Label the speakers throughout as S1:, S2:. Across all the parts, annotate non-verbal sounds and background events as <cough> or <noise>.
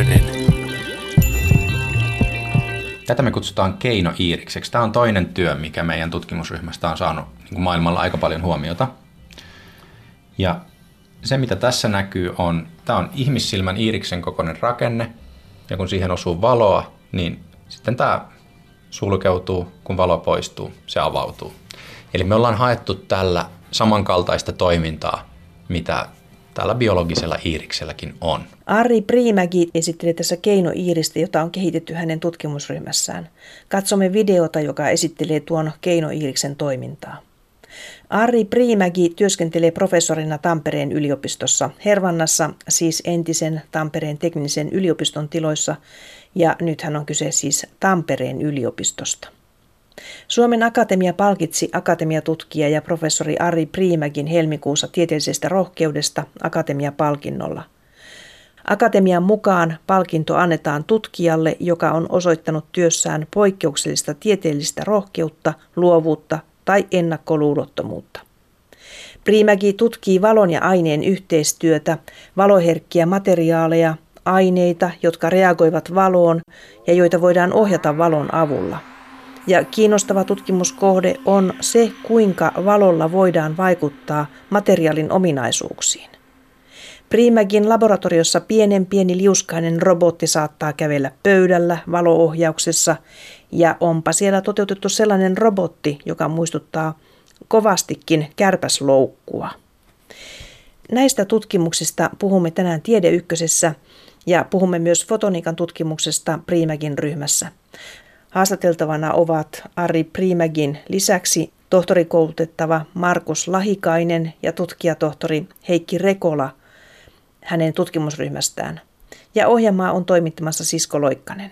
S1: Ykkönen.
S2: Tätä me kutsutaan keinoiirikseksi. Tämä on toinen työ, mikä meidän tutkimusryhmästä on saanut niin maailmalla aika paljon huomiota. Ja se, mitä tässä näkyy, on, tämä on ihmissilmän iiriksen kokoinen rakenne, ja kun siihen osuu valoa, niin sitten tämä sulkeutuu, kun valo poistuu, se avautuu. Eli me ollaan haettu tällä samankaltaista toimintaa, mitä tällä biologisella iirikselläkin on.
S3: Ari Priimäki esitteli tässä keinoiiristä, jota on kehitetty hänen tutkimusryhmässään. Katsomme videota, joka esittelee tuon keinoiiriksen toimintaa. Ari Priimäki työskentelee professorina Tampereen yliopistossa, Hervannassa, siis entisen Tampereen teknisen yliopiston tiloissa, ja nythän on kyse siis Tampereen yliopistosta. Suomen Akatemia palkitsi akatemiatutkija ja professori Ari Priimäkin helmikuussa tieteellisestä rohkeudesta Akatemia-palkinnolla. Akatemian mukaan palkinto annetaan tutkijalle, joka on osoittanut työssään poikkeuksellista tieteellistä rohkeutta, luovuutta tai ennakkoluulottomuutta. Priimäki tutkii valon ja aineen yhteistyötä, valoherkkiä materiaaleja, aineita, jotka reagoivat valoon ja joita voidaan ohjata valon avulla – ja kiinnostava tutkimuskohde on se, kuinka valolla voidaan vaikuttaa materiaalin ominaisuuksiin. Primägin laboratoriossa pienen pieni liuskainen robotti saattaa kävellä pöydällä valoohjauksessa ja onpa siellä toteutettu sellainen robotti, joka muistuttaa kovastikin kärpäsloukkua. Näistä tutkimuksista puhumme tänään Tiedeykkösessä ja puhumme myös fotoniikan tutkimuksesta Primägin ryhmässä. Haastateltavana ovat Ari Primägin lisäksi tohtorikoulutettava Markus Lahikainen ja tutkijatohtori Heikki Rekola hänen tutkimusryhmästään. Ja ohjelmaa on toimittamassa Sisko Loikkanen.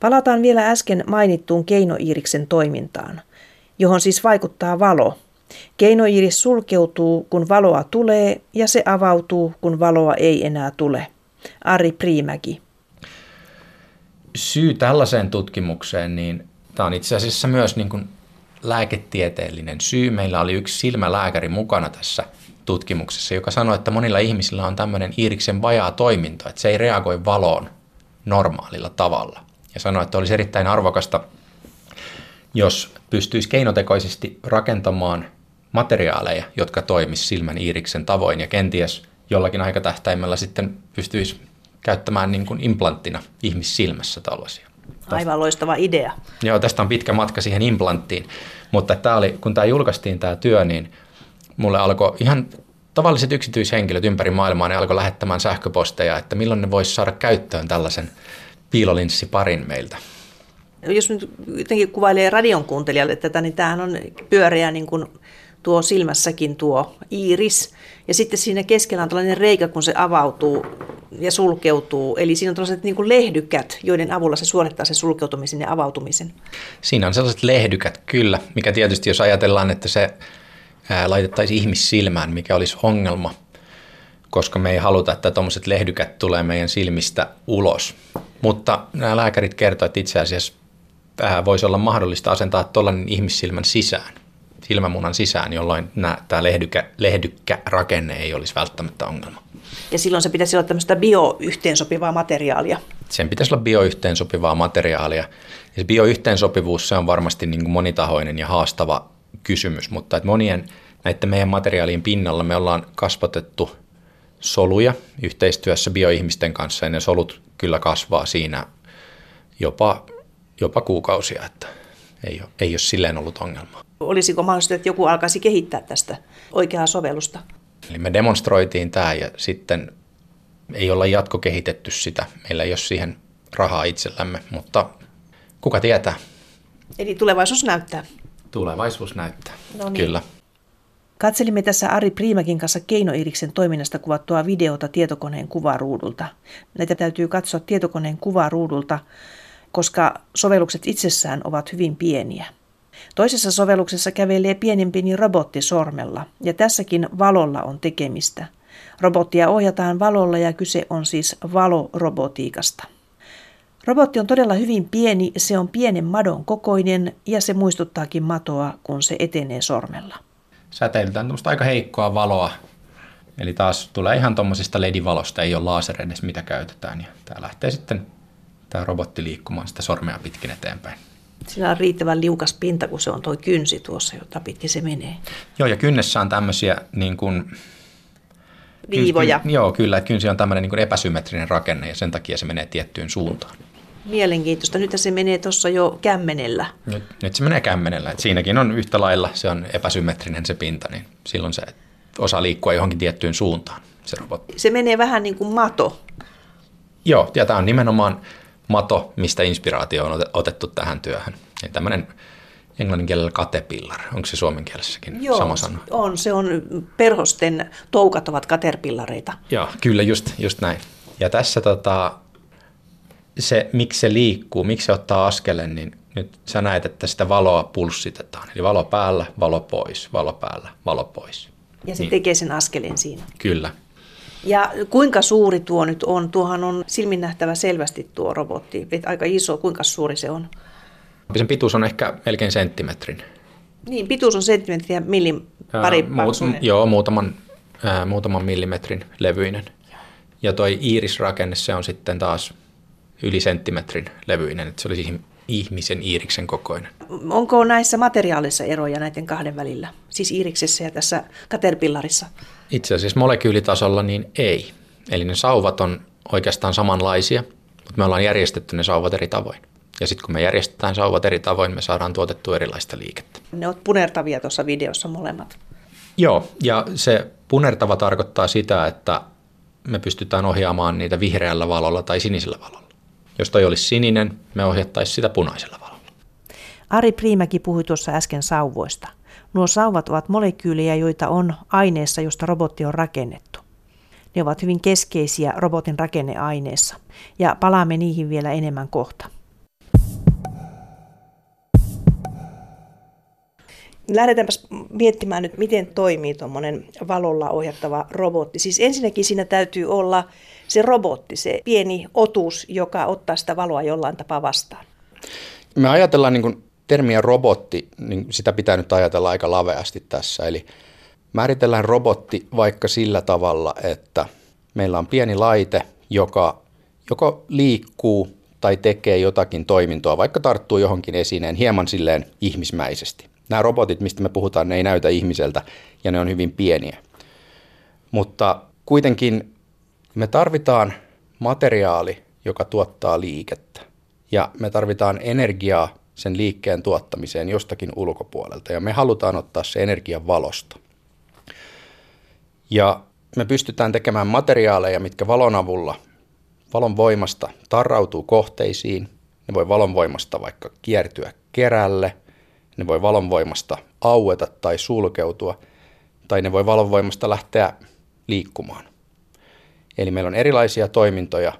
S3: Palataan vielä äsken mainittuun keinoiiriksen toimintaan, johon siis vaikuttaa valo. Keinoiiris sulkeutuu, kun valoa tulee, ja se avautuu, kun valoa ei enää tule. Ari Priimäki.
S2: Syy tällaiseen tutkimukseen, niin tämä on itse asiassa myös niin kuin lääketieteellinen syy. Meillä oli yksi silmälääkäri mukana tässä tutkimuksessa, joka sanoi, että monilla ihmisillä on tämmöinen iiriksen vajaa toiminto, että se ei reagoi valoon normaalilla tavalla. Ja sanoi, että olisi erittäin arvokasta, jos pystyisi keinotekoisesti rakentamaan materiaaleja, jotka toimisivat silmän iiriksen tavoin ja kenties jollakin aikatähtäimellä sitten pystyisi käyttämään niin kuin implanttina ihmissilmässä tällaisia.
S3: Aivan loistava idea.
S2: Joo, tästä on pitkä matka siihen implanttiin, mutta tämä oli, kun tämä julkaistiin tämä työ, niin mulle alkoi ihan tavalliset yksityishenkilöt ympäri maailmaa, ne alkoi lähettämään sähköposteja, että milloin ne voisi saada käyttöön tällaisen piilolinssiparin meiltä.
S3: Jos nyt jotenkin kuvailee radion kuuntelijalle tätä, niin tämähän on pyöreä niin kuin tuo silmässäkin tuo iiris. Ja sitten siinä keskellä on tällainen reikä, kun se avautuu ja sulkeutuu. Eli siinä on tällaiset niin kuin lehdykät, joiden avulla se suorittaa sen sulkeutumisen ja avautumisen.
S2: Siinä on sellaiset lehdykät, kyllä. Mikä tietysti, jos ajatellaan, että se laitettaisiin ihmissilmään, mikä olisi ongelma, koska me ei haluta, että tuommoiset lehdykät tulee meidän silmistä ulos. Mutta nämä lääkärit kertoivat, että itse asiassa voisi olla mahdollista asentaa tuollainen ihmissilmän sisään silmämunan sisään, jolloin nämä, tämä lehdykkä, lehdykkä rakenne ei olisi välttämättä ongelma.
S3: Ja silloin se pitäisi olla tämmöistä bio-yhteensopivaa materiaalia.
S2: Sen pitäisi olla bio-yhteensopivaa materiaalia. Ja se bio-yhteensopivuus se on varmasti niin kuin monitahoinen ja haastava kysymys, mutta että monien näiden meidän materiaalien pinnalla me ollaan kasvatettu soluja yhteistyössä bioihmisten kanssa ja ne solut kyllä kasvaa siinä jopa, jopa kuukausia, että ei ole, ei ole silleen ollut ongelmaa
S3: olisiko mahdollista, että joku alkaisi kehittää tästä oikeaa sovellusta?
S2: Eli me demonstroitiin tämä ja sitten ei olla jatkokehitetty sitä. Meillä ei ole siihen rahaa itsellämme, mutta kuka tietää?
S3: Eli tulevaisuus näyttää.
S2: Tulevaisuus näyttää, no niin. kyllä.
S3: Katselimme tässä Ari Priimäkin kanssa Keinoiriksen toiminnasta kuvattua videota tietokoneen kuvaruudulta. Näitä täytyy katsoa tietokoneen kuvaruudulta, koska sovellukset itsessään ovat hyvin pieniä. Toisessa sovelluksessa kävelee pienin pieni robotti sormella, ja tässäkin valolla on tekemistä. Robottia ohjataan valolla ja kyse on siis valorobotiikasta. Robotti on todella hyvin pieni, se on pienen madon kokoinen ja se muistuttaakin matoa, kun se etenee sormella.
S2: Säteilytään tämmöistä aika heikkoa valoa Eli taas tulee ihan tuommoisesta LED-valosta, ei ole laser mitä käytetään. Ja tämä lähtee sitten tämä robotti liikkumaan sitä sormea pitkin eteenpäin.
S3: Sillä on riittävän liukas pinta, kun se on tuo kynsi tuossa, jota pitkin se menee.
S2: Joo, ja kynnessä on tämmöisiä niin kuin,
S3: Viivoja.
S2: Kyns, joo, kyllä. Kynsi on tämmöinen niin kuin epäsymmetrinen rakenne ja sen takia se menee tiettyyn suuntaan.
S3: Mielenkiintoista. Nyt se menee tuossa jo kämmenellä.
S2: Nyt, nyt se menee kämmenellä. Et siinäkin on yhtä lailla, se on epäsymmetrinen se pinta, niin silloin se osaa liikkua johonkin tiettyyn suuntaan, se robotti.
S3: Se menee vähän niin kuin mato.
S2: Joo, ja tämä on nimenomaan mato, mistä inspiraatio on otettu tähän työhön. Eli tämmöinen englannin kielellä caterpillar, onko se suomen kielessäkin
S3: Joo,
S2: sama sana?
S3: on. Se on, perhosten toukat ovat caterpillareita.
S2: Joo, kyllä just, just näin. Ja tässä tota, se, miksi se liikkuu, miksi se ottaa askelen, niin nyt sä näet, että sitä valoa pulssitetaan. Eli valo päällä, valo pois, valo päällä, valo pois.
S3: Ja se niin. tekee sen askeleen siinä.
S2: Kyllä.
S3: Ja kuinka suuri tuo nyt on? Tuohan on silmin nähtävä selvästi tuo robotti. Aika iso. Kuinka suuri se on?
S2: Sen pituus on ehkä melkein senttimetrin.
S3: Niin, pituus on senttimetriä millim pari
S2: muut, Joo, muutaman, ää, muutaman millimetrin levyinen. Ja toi iirisrakenne, se on sitten taas yli senttimetrin levyinen, että se olisi ihmisen iiriksen kokoinen.
S3: Onko näissä materiaalissa eroja näiden kahden välillä, siis iiriksessä ja tässä Caterpillarissa?
S2: Itse asiassa molekyylitasolla niin ei. Eli ne sauvat on oikeastaan samanlaisia, mutta me ollaan järjestetty ne sauvat eri tavoin. Ja sitten kun me järjestetään sauvat eri tavoin, me saadaan tuotettua erilaista liikettä.
S3: Ne ovat punertavia tuossa videossa molemmat.
S2: Joo, ja se punertava tarkoittaa sitä, että me pystytään ohjaamaan niitä vihreällä valolla tai sinisellä valolla. Jos toi olisi sininen, me ohjattaisiin sitä punaisella valolla.
S3: Ari Priimäki puhui tuossa äsken sauvoista. Nuo sauvat ovat molekyylejä, joita on aineessa, josta robotti on rakennettu. Ne ovat hyvin keskeisiä robotin rakenneaineessa, ja palaamme niihin vielä enemmän kohta. Lähdetäänpäs miettimään nyt, miten toimii tuommoinen valolla ohjattava robotti. Siis ensinnäkin siinä täytyy olla se robotti, se pieni otus, joka ottaa sitä valoa jollain tapaa vastaan.
S2: Me ajatellaan niin kuin termiä robotti, niin sitä pitää nyt ajatella aika laveasti tässä. Eli määritellään robotti vaikka sillä tavalla, että meillä on pieni laite, joka joko liikkuu tai tekee jotakin toimintoa, vaikka tarttuu johonkin esineen hieman silleen ihmismäisesti. Nämä robotit, mistä me puhutaan, ne ei näytä ihmiseltä ja ne on hyvin pieniä. Mutta kuitenkin me tarvitaan materiaali, joka tuottaa liikettä. Ja me tarvitaan energiaa sen liikkeen tuottamiseen jostakin ulkopuolelta. Ja me halutaan ottaa se energian valosta. Ja me pystytään tekemään materiaaleja, mitkä valon avulla, valon voimasta tarrautuu kohteisiin. Ne voi valon voimasta vaikka kiertyä kerälle, ne voi valonvoimasta aueta tai sulkeutua, tai ne voi valonvoimasta lähteä liikkumaan. Eli meillä on erilaisia toimintoja,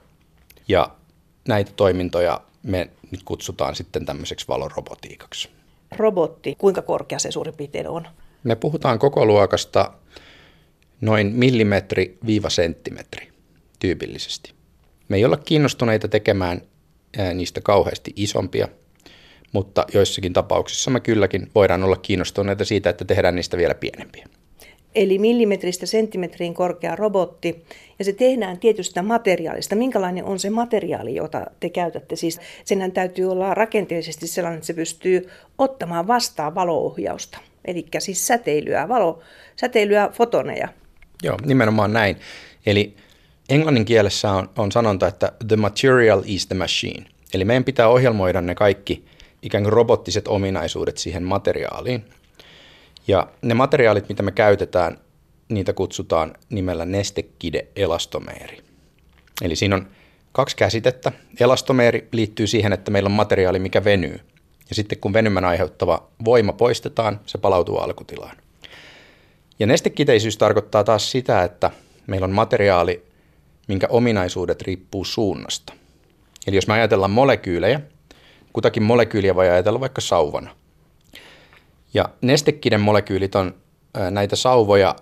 S2: ja näitä toimintoja me nyt kutsutaan sitten tämmöiseksi valorobotiikaksi.
S3: Robotti, kuinka korkea se suurin piirtein on?
S2: Me puhutaan koko luokasta noin millimetri-senttimetri tyypillisesti. Me ei olla kiinnostuneita tekemään niistä kauheasti isompia – mutta joissakin tapauksissa me kylläkin voidaan olla kiinnostuneita siitä, että tehdään niistä vielä pienempiä.
S3: Eli millimetristä senttimetriin korkea robotti, ja se tehdään tietystä materiaalista. Minkälainen on se materiaali, jota te käytätte? Siis senhän täytyy olla rakenteellisesti sellainen, että se pystyy ottamaan vastaan valoohjausta. Eli siis säteilyä, valo, säteilyä, fotoneja.
S2: Joo, nimenomaan näin. Eli englannin kielessä on, on sanonta, että the material is the machine. Eli meidän pitää ohjelmoida ne kaikki ikään kuin robottiset ominaisuudet siihen materiaaliin. Ja ne materiaalit, mitä me käytetään, niitä kutsutaan nimellä nestekide-elastomeeri. Eli siinä on kaksi käsitettä. Elastomeeri liittyy siihen, että meillä on materiaali, mikä venyy. Ja sitten kun venymän aiheuttava voima poistetaan, se palautuu alkutilaan. Ja nestekiteisyys tarkoittaa taas sitä, että meillä on materiaali, minkä ominaisuudet riippuu suunnasta. Eli jos me ajatellaan molekyylejä, Kutakin molekyyliä voi ajatella vaikka sauvana. Ja nestekiden molekyylit on näitä sauvoja,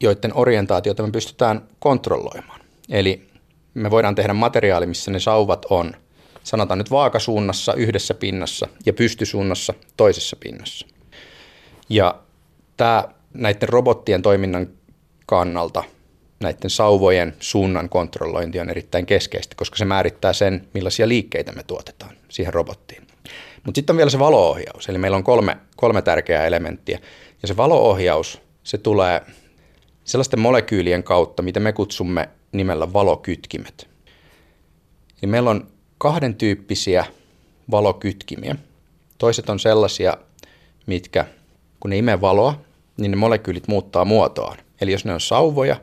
S2: joiden orientaatiota me pystytään kontrolloimaan. Eli me voidaan tehdä materiaali, missä ne sauvat on, sanotaan nyt vaakasuunnassa yhdessä pinnassa ja pystysuunnassa toisessa pinnassa. Ja tämä näiden robottien toiminnan kannalta näiden sauvojen suunnan kontrollointi on erittäin keskeistä, koska se määrittää sen, millaisia liikkeitä me tuotetaan siihen robottiin. Mutta sitten on vielä se valoohjaus, eli meillä on kolme, kolme tärkeää elementtiä. Ja se valoohjaus, se tulee sellaisten molekyylien kautta, mitä me kutsumme nimellä valokytkimet. Eli meillä on kahden tyyppisiä valokytkimiä. Toiset on sellaisia, mitkä kun ne imee valoa, niin ne molekyylit muuttaa muotoaan. Eli jos ne on sauvoja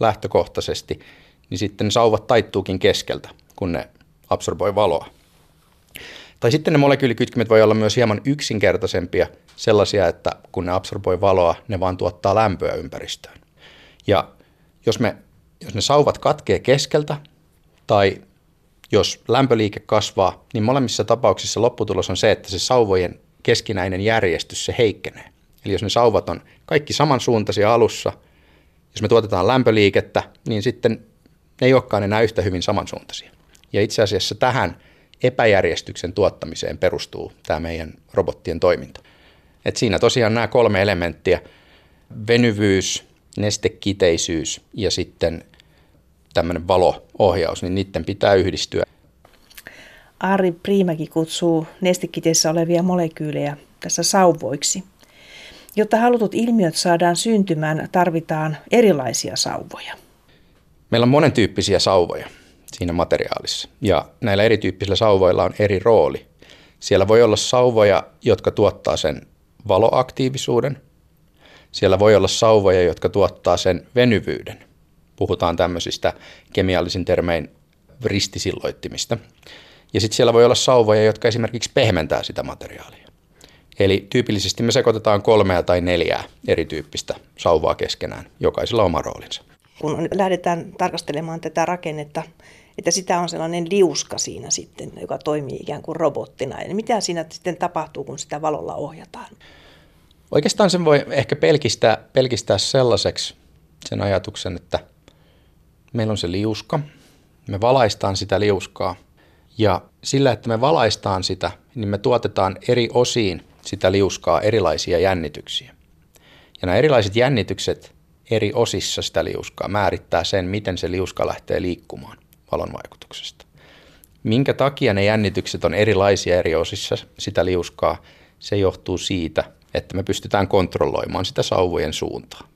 S2: lähtökohtaisesti, niin sitten ne sauvat taittuukin keskeltä, kun ne absorboi valoa. Tai sitten ne molekyylikytkimet voi olla myös hieman yksinkertaisempia, sellaisia, että kun ne absorboi valoa, ne vaan tuottaa lämpöä ympäristöön. Ja jos, me, jos ne sauvat katkee keskeltä tai jos lämpöliike kasvaa, niin molemmissa tapauksissa lopputulos on se, että se sauvojen keskinäinen järjestys, se heikkenee. Eli jos ne sauvat on kaikki samansuuntaisia alussa, jos me tuotetaan lämpöliikettä, niin sitten ne ei olekaan enää yhtä hyvin samansuuntaisia. Ja itse asiassa tähän epäjärjestyksen tuottamiseen perustuu tämä meidän robottien toiminta. Et siinä tosiaan nämä kolme elementtiä, venyvyys, nestekiteisyys ja sitten tämmöinen valoohjaus, niin niiden pitää yhdistyä.
S3: Ari Priimäki kutsuu nestekiteissä olevia molekyylejä tässä sauvoiksi. Jotta halutut ilmiöt saadaan syntymään, tarvitaan erilaisia sauvoja.
S2: Meillä on monen tyyppisiä sauvoja siinä materiaalissa ja näillä erityyppisillä sauvoilla on eri rooli. Siellä voi olla sauvoja, jotka tuottaa sen valoaktiivisuuden. Siellä voi olla sauvoja, jotka tuottaa sen venyvyyden. Puhutaan tämmöisistä kemiallisin termein ristisilloittimista. Ja sitten siellä voi olla sauvoja, jotka esimerkiksi pehmentää sitä materiaalia. Eli tyypillisesti me sekoitetaan kolmea tai neljää erityyppistä sauvaa keskenään, jokaisella oma roolinsa.
S3: Kun lähdetään tarkastelemaan tätä rakennetta, että sitä on sellainen liuska siinä sitten, joka toimii ikään kuin robottina. Eli mitä siinä sitten tapahtuu, kun sitä valolla ohjataan?
S2: Oikeastaan sen voi ehkä pelkistää, pelkistää sellaiseksi sen ajatuksen, että meillä on se liuska, me valaistaan sitä liuskaa ja sillä, että me valaistaan sitä, niin me tuotetaan eri osiin sitä liuskaa erilaisia jännityksiä. Ja nämä erilaiset jännitykset eri osissa sitä liuskaa määrittää sen, miten se liuska lähtee liikkumaan valon vaikutuksesta. Minkä takia ne jännitykset on erilaisia eri osissa sitä liuskaa, se johtuu siitä, että me pystytään kontrolloimaan sitä sauvojen suuntaa.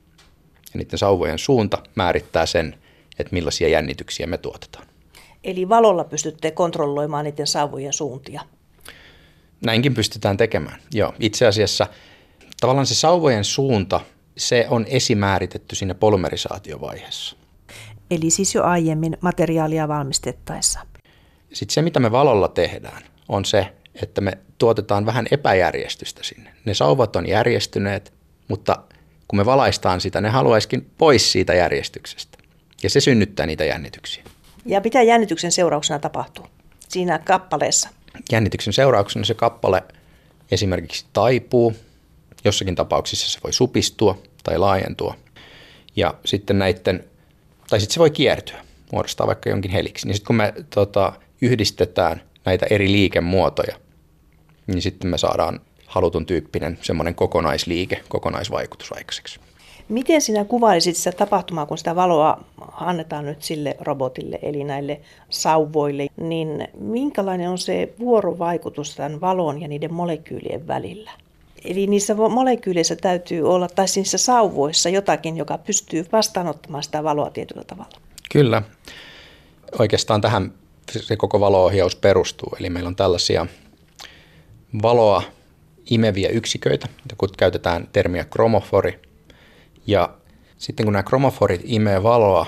S2: Ja niiden sauvojen suunta määrittää sen, että millaisia jännityksiä me tuotetaan.
S3: Eli valolla pystytte kontrolloimaan niiden sauvojen suuntia.
S2: Näinkin pystytään tekemään. Joo, itse asiassa tavallaan se sauvojen suunta, se on esimääritetty siinä polymerisaatiovaiheessa.
S3: Eli siis jo aiemmin materiaalia valmistettaessa.
S2: Sitten se, mitä me valolla tehdään, on se, että me tuotetaan vähän epäjärjestystä sinne. Ne sauvat on järjestyneet, mutta kun me valaistaan sitä, ne haluaisikin pois siitä järjestyksestä. Ja se synnyttää niitä jännityksiä.
S3: Ja mitä jännityksen seurauksena tapahtuu siinä kappaleessa?
S2: Jännityksen seurauksena se kappale esimerkiksi taipuu, jossakin tapauksissa se voi supistua tai laajentua. Ja sitten näiden, tai sitten se voi kiertyä, muodostaa vaikka jonkin heliksi. Niin sitten kun me tota, yhdistetään näitä eri liikemuotoja, niin sitten me saadaan halutun tyyppinen semmoinen kokonaisliike, kokonaisvaikutus aikaiseksi.
S3: Miten sinä kuvailisit sitä tapahtumaa, kun sitä valoa annetaan nyt sille robotille, eli näille sauvoille, niin minkälainen on se vuorovaikutus tämän valon ja niiden molekyylien välillä? Eli niissä molekyyleissä täytyy olla, tai niissä sauvoissa jotakin, joka pystyy vastaanottamaan sitä valoa tietyllä tavalla.
S2: Kyllä. Oikeastaan tähän se koko valoohjaus perustuu. Eli meillä on tällaisia valoa imeviä yksiköitä, kun käytetään termiä kromofori. Ja sitten kun nämä kromoforit imee valoa,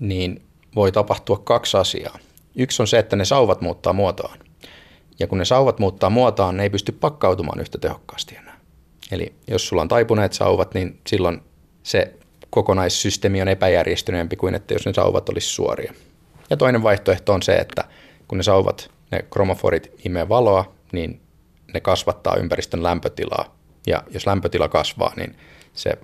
S2: niin voi tapahtua kaksi asiaa. Yksi on se, että ne sauvat muuttaa muotoaan. Ja kun ne sauvat muuttaa muotoaan, ne ei pysty pakkautumaan yhtä tehokkaasti enää. Eli jos sulla on taipuneet sauvat, niin silloin se kokonaissysteemi on epäjärjestyneempi kuin että jos ne sauvat olisi suoria. Ja toinen vaihtoehto on se, että kun ne sauvat, ne kromoforit imee valoa, niin ne kasvattaa ympäristön lämpötilaa. Ja jos lämpötila kasvaa, niin se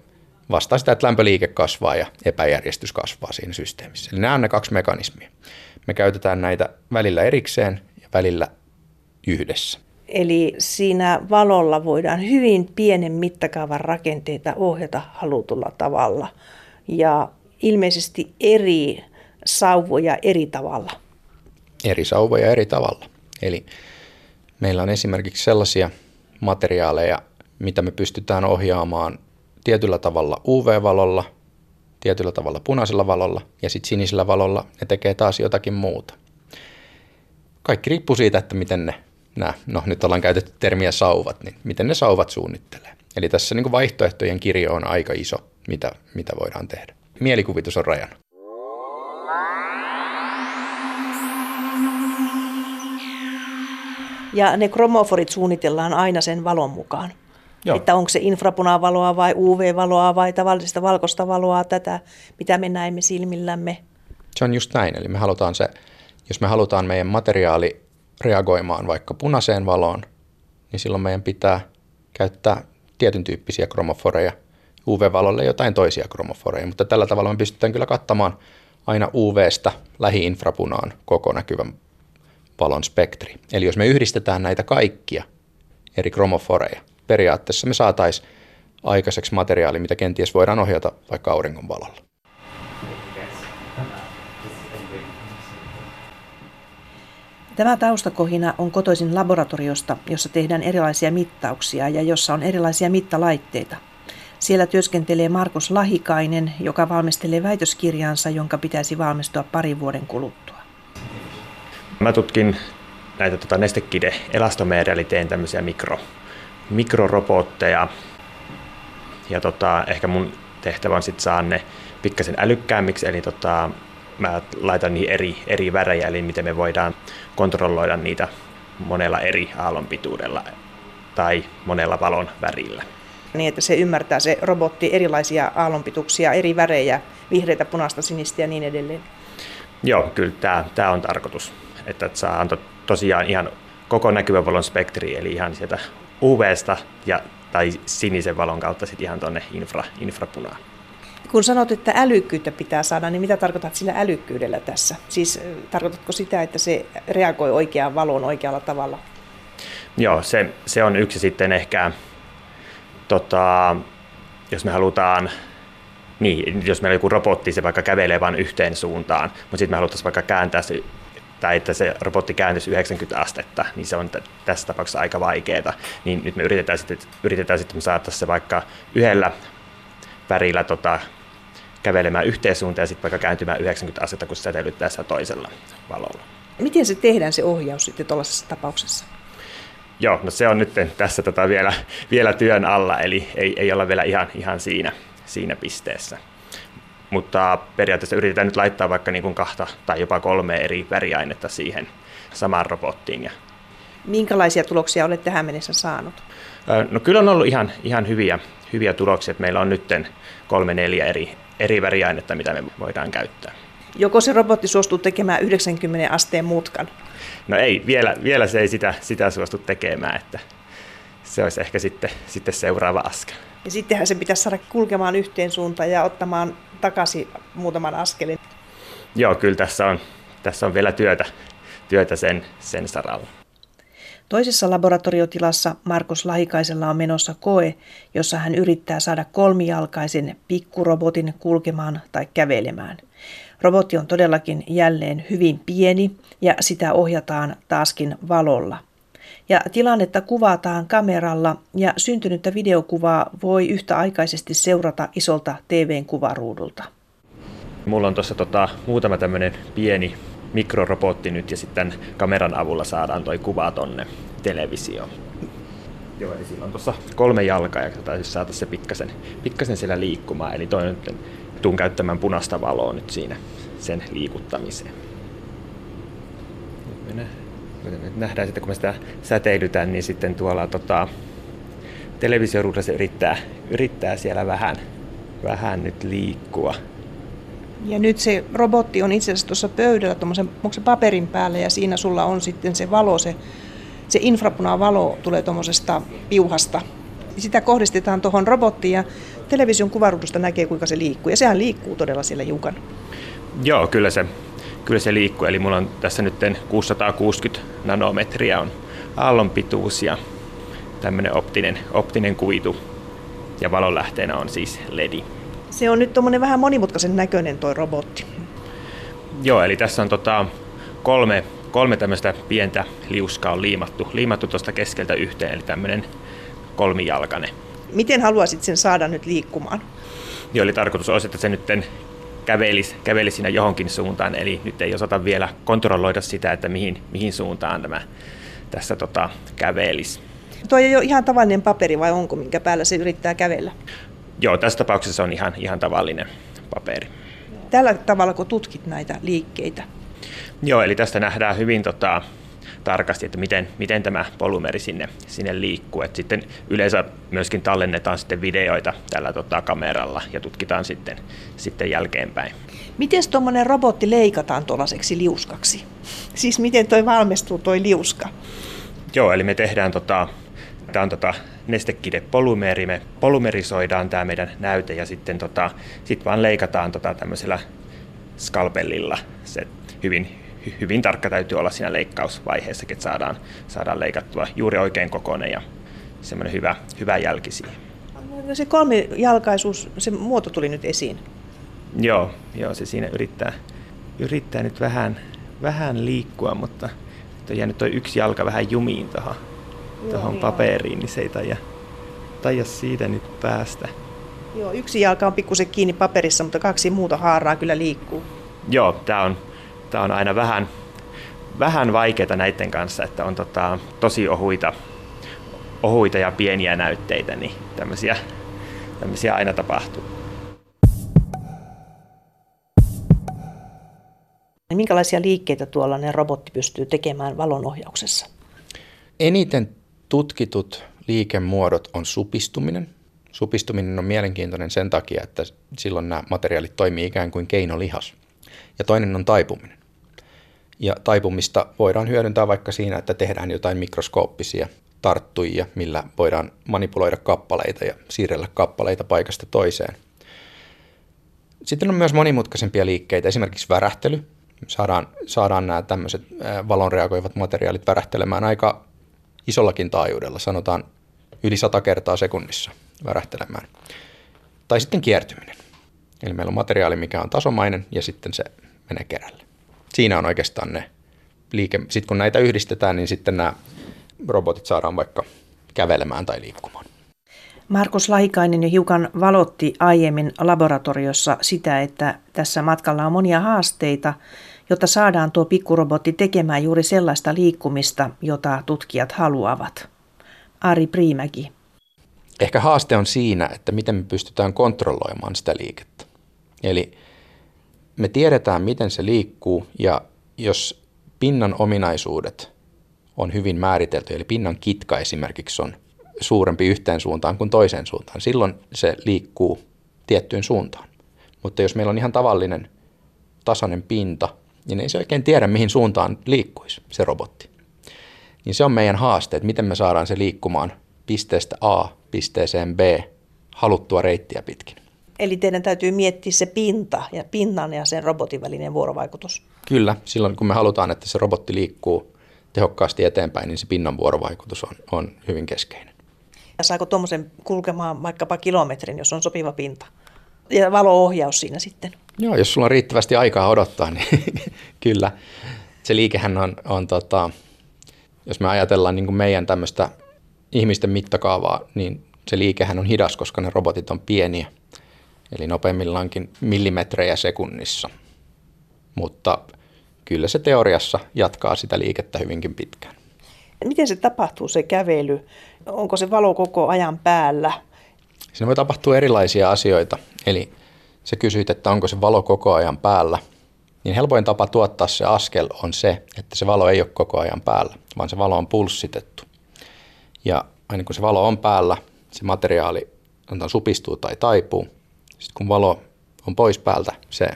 S2: vastaa sitä, että lämpöliike kasvaa ja epäjärjestys kasvaa siinä systeemissä. Eli nämä on ne kaksi mekanismia. Me käytetään näitä välillä erikseen ja välillä yhdessä.
S3: Eli siinä valolla voidaan hyvin pienen mittakaavan rakenteita ohjata halutulla tavalla. Ja ilmeisesti eri sauvoja eri tavalla.
S2: Eri sauvoja eri tavalla. Eli meillä on esimerkiksi sellaisia materiaaleja, mitä me pystytään ohjaamaan tietyllä tavalla UV-valolla, tietyllä tavalla punaisella valolla ja sitten sinisellä valolla ne tekee taas jotakin muuta. Kaikki riippuu siitä, että miten ne, nämä, no nyt ollaan käytetty termiä sauvat, niin miten ne sauvat suunnittelee. Eli tässä niin vaihtoehtojen kirjo on aika iso, mitä, mitä voidaan tehdä. Mielikuvitus on rajana.
S3: Ja ne kromoforit suunnitellaan aina sen valon mukaan. Joo. Että onko se infrapunavaloa vai UV-valoa vai tavallista valkoista valoa, tätä, mitä me näemme silmillämme.
S2: Se on just näin, eli me halutaan se, jos me halutaan meidän materiaali reagoimaan vaikka punaiseen valoon, niin silloin meidän pitää käyttää tietyn tyyppisiä kromoforeja, UV-valolle jotain toisia kromoforeja, mutta tällä tavalla me pystytään kyllä kattamaan aina UV-stä lähi-infrapunaan koko näkyvän valon spektri. Eli jos me yhdistetään näitä kaikkia eri kromoforeja, periaatteessa me saataisiin aikaiseksi materiaali, mitä kenties voidaan ohjata vaikka auringon valolla.
S3: Tämä taustakohina on kotoisin laboratoriosta, jossa tehdään erilaisia mittauksia ja jossa on erilaisia mittalaitteita. Siellä työskentelee Markus Lahikainen, joka valmistelee väitöskirjaansa, jonka pitäisi valmistua parin vuoden kuluttua.
S1: Mä tutkin näitä tota, nestekide elastomeeria, eli teen tämmöisiä mikro, mikrorobotteja. Ja tota, ehkä mun tehtävä on sitten saada ne pikkasen älykkäämmiksi, eli tota, mä laitan niihin eri, eri värejä, eli miten me voidaan kontrolloida niitä monella eri aallonpituudella tai monella valon värillä.
S3: Niin, että se ymmärtää se robotti erilaisia aallonpituuksia, eri värejä, vihreitä, punaista, sinistä ja niin edelleen.
S1: Joo, kyllä tämä, tämä on tarkoitus, että saa antaa tosiaan ihan koko näkyvän valon spektri, eli ihan sieltä UVsta ja, tai sinisen valon kautta sitten ihan tuonne infra, infrapunaan.
S3: Kun sanot, että älykkyyttä pitää saada, niin mitä tarkoitat sillä älykkyydellä tässä? Siis tarkoitatko sitä, että se reagoi oikeaan valoon oikealla tavalla?
S1: Joo, se, se on yksi sitten ehkä, tota, jos me halutaan niin, jos meillä joku robotti, se vaikka kävelee vain yhteen suuntaan, mutta sitten me haluttaisiin vaikka kääntää se tai että se robotti kääntyisi 90 astetta, niin se on t- tässä tapauksessa aika vaikeaa. Niin nyt me yritetään sitten, yritetään sitten saada se vaikka yhdellä värillä tota, kävelemään yhteen suuntaan ja sitten vaikka kääntymään 90 astetta, kun säteilyttää sitä toisella valolla.
S3: Miten se tehdään se ohjaus sitten tuollaisessa tapauksessa?
S1: Joo, no se on nyt tässä tota vielä, vielä työn alla, eli ei, ei olla vielä ihan, ihan siinä, siinä pisteessä. Mutta periaatteessa yritetään nyt laittaa vaikka niin kuin kahta tai jopa kolme eri väriainetta siihen samaan robottiin. Ja
S3: Minkälaisia tuloksia olet tähän mennessä saanut?
S1: No kyllä on ollut ihan, ihan hyviä, hyviä tuloksia. Meillä on nyt kolme neljä eri, eri väriainetta, mitä me voidaan käyttää.
S3: Joko se robotti suostuu tekemään 90 asteen mutkan?
S1: No ei, vielä, vielä se ei sitä, sitä suostu tekemään, että se olisi ehkä sitten, sitten seuraava askel.
S3: Ja sittenhän se pitäisi saada kulkemaan yhteen suuntaan ja ottamaan takaisin muutaman askelin.
S1: Joo, kyllä tässä on, tässä on vielä työtä, työtä sen, sen saralla.
S3: Toisessa laboratoriotilassa Markus Lahikaisella on menossa koe, jossa hän yrittää saada kolmijalkaisen pikkurobotin kulkemaan tai kävelemään. Robotti on todellakin jälleen hyvin pieni ja sitä ohjataan taaskin valolla. Ja tilannetta kuvataan kameralla ja syntynyttä videokuvaa voi yhtäaikaisesti seurata isolta TVn kuvaruudulta.
S1: Mulla on tuossa tota, muutama tämmöinen pieni mikrorobotti nyt ja sitten kameran avulla saadaan toi kuva tonne televisioon. Joo, eli sillä on tuossa kolme jalkaa ja siis saada se pikkasen, pikkasen siellä liikkumaan. Eli toi nyt tuun käyttämään punaista valoa nyt siinä sen liikuttamiseen. Nyt nähdään sitten, kun me sitä säteilytään, niin sitten tuolla tota, televisioruudessa yrittää, yrittää siellä vähän, vähän nyt liikkua.
S3: Ja nyt se robotti on itse asiassa tuossa pöydällä tuommoisen paperin päällä ja siinä sulla on sitten se valo, se, se infrapunavalo tulee tuommoisesta piuhasta. Sitä kohdistetaan tuohon robottiin ja television kuvaruudusta näkee kuinka se liikkuu ja sehän liikkuu todella siellä hiukan.
S1: Joo, kyllä se, kyllä se liikkuu. Eli mulla on tässä nyt 660 nanometriä on aallon pituus ja tämmöinen optinen, optinen kuitu. Ja valonlähteenä on siis LED.
S3: Se on nyt tuommoinen vähän monimutkaisen näköinen tuo robotti.
S1: Joo, eli tässä on tota kolme, kolme tämmöistä pientä liuskaa on liimattu, liimattu tuosta keskeltä yhteen, eli tämmöinen kolmijalkainen.
S3: Miten haluaisit sen saada nyt liikkumaan?
S1: Joo, eli tarkoitus olisi, että se nyt kävelisi, kävelisi siinä johonkin suuntaan, eli nyt ei osata vielä kontrolloida sitä, että mihin, mihin suuntaan tämä tässä tota, kävelisi.
S3: Tuo ei ole ihan tavallinen paperi vai onko, minkä päällä se yrittää kävellä?
S1: Joo, tässä tapauksessa on ihan, ihan tavallinen paperi.
S3: Tällä tavalla, kun tutkit näitä liikkeitä?
S1: Joo, eli tästä nähdään hyvin tota, tarkasti, että miten, miten tämä polymeri sinne, sinne liikkuu. Et sitten yleensä myöskin tallennetaan sitten videoita tällä tota, kameralla ja tutkitaan sitten, sitten jälkeenpäin.
S3: Miten tuommoinen robotti leikataan tuollaiseksi liuskaksi? Siis miten toi valmistuu toi liuska?
S1: Joo, eli me tehdään tota, tämä on tota nestekidepolymeri, me polymerisoidaan tämä meidän näyte ja sitten tota, sit vaan leikataan tota tämmöisellä skalpellilla se hyvin, hyvin tarkka täytyy olla siinä leikkausvaiheessa, että saadaan, saadaan leikattua juuri oikein kokoinen ja semmoinen hyvä, hyvä jälki siihen.
S3: No se kolmijalkaisuus, se muoto tuli nyt esiin.
S1: Joo, joo se siinä yrittää, yrittää nyt vähän, vähän liikkua, mutta on jäänyt tuo yksi jalka vähän jumiin tuohon tuohon paperiin, niin se ei taida, taida siitä nyt päästä.
S3: Joo, yksi jalka on pikkusen kiinni paperissa, mutta kaksi muuta haaraa kyllä liikkuu.
S1: Joo, tämä on, tää on aina vähän, vähän vaikeaa näiden kanssa, että on tota, tosi ohuita, ohuita ja pieniä näytteitä, niin tämmöisiä, tämmöisiä aina tapahtuu.
S3: Minkälaisia liikkeitä tuollainen robotti pystyy tekemään valonohjauksessa?
S2: Eniten tutkitut liikemuodot on supistuminen. Supistuminen on mielenkiintoinen sen takia, että silloin nämä materiaalit toimii ikään kuin keinolihas. Ja toinen on taipuminen. Ja taipumista voidaan hyödyntää vaikka siinä, että tehdään jotain mikroskooppisia tarttujia, millä voidaan manipuloida kappaleita ja siirrellä kappaleita paikasta toiseen. Sitten on myös monimutkaisempia liikkeitä, esimerkiksi värähtely. Saadaan, saadaan nämä tämmöiset valon reagoivat materiaalit värähtelemään aika isollakin taajuudella, sanotaan yli sata kertaa sekunnissa värähtelemään. Tai sitten kiertyminen. Eli meillä on materiaali, mikä on tasomainen ja sitten se menee kerälle. Siinä on oikeastaan ne liike. Sitten kun näitä yhdistetään, niin sitten nämä robotit saadaan vaikka kävelemään tai liikkumaan.
S3: Markus Laikainen jo hiukan valotti aiemmin laboratoriossa sitä, että tässä matkalla on monia haasteita jotta saadaan tuo pikkurobotti tekemään juuri sellaista liikkumista, jota tutkijat haluavat. Ari Priimäki.
S2: Ehkä haaste on siinä, että miten me pystytään kontrolloimaan sitä liikettä. Eli me tiedetään, miten se liikkuu ja jos pinnan ominaisuudet on hyvin määritelty, eli pinnan kitka esimerkiksi on suurempi yhteen suuntaan kuin toiseen suuntaan, silloin se liikkuu tiettyyn suuntaan. Mutta jos meillä on ihan tavallinen tasainen pinta, niin ei se oikein tiedä, mihin suuntaan liikkuisi se robotti. Niin se on meidän haaste, että miten me saadaan se liikkumaan pisteestä A pisteeseen B haluttua reittiä pitkin.
S3: Eli teidän täytyy miettiä se pinta ja pinnan ja sen robotin välinen vuorovaikutus.
S2: Kyllä, silloin kun me halutaan, että se robotti liikkuu tehokkaasti eteenpäin, niin se pinnan vuorovaikutus on, on hyvin keskeinen.
S3: Ja saako tuommoisen kulkemaan vaikkapa kilometrin, jos on sopiva pinta? Ja valo-ohjaus siinä sitten?
S2: Joo, jos sulla on riittävästi aikaa odottaa, niin <laughs> kyllä. Se liikehän on, on tota, jos me ajatellaan niin kuin meidän tämmöistä ihmisten mittakaavaa, niin se liikehän on hidas, koska ne robotit on pieniä. Eli nopeimmillaankin millimetrejä sekunnissa. Mutta kyllä se teoriassa jatkaa sitä liikettä hyvinkin pitkään.
S3: Miten se tapahtuu se kävely? Onko se valo koko ajan päällä?
S2: Siinä voi tapahtua erilaisia asioita. Eli sä kysyit, että onko se valo koko ajan päällä, niin helpoin tapa tuottaa se askel on se, että se valo ei ole koko ajan päällä, vaan se valo on pulssitettu. Ja aina kun se valo on päällä, se materiaali supistuu tai taipuu. Sitten kun valo on pois päältä, se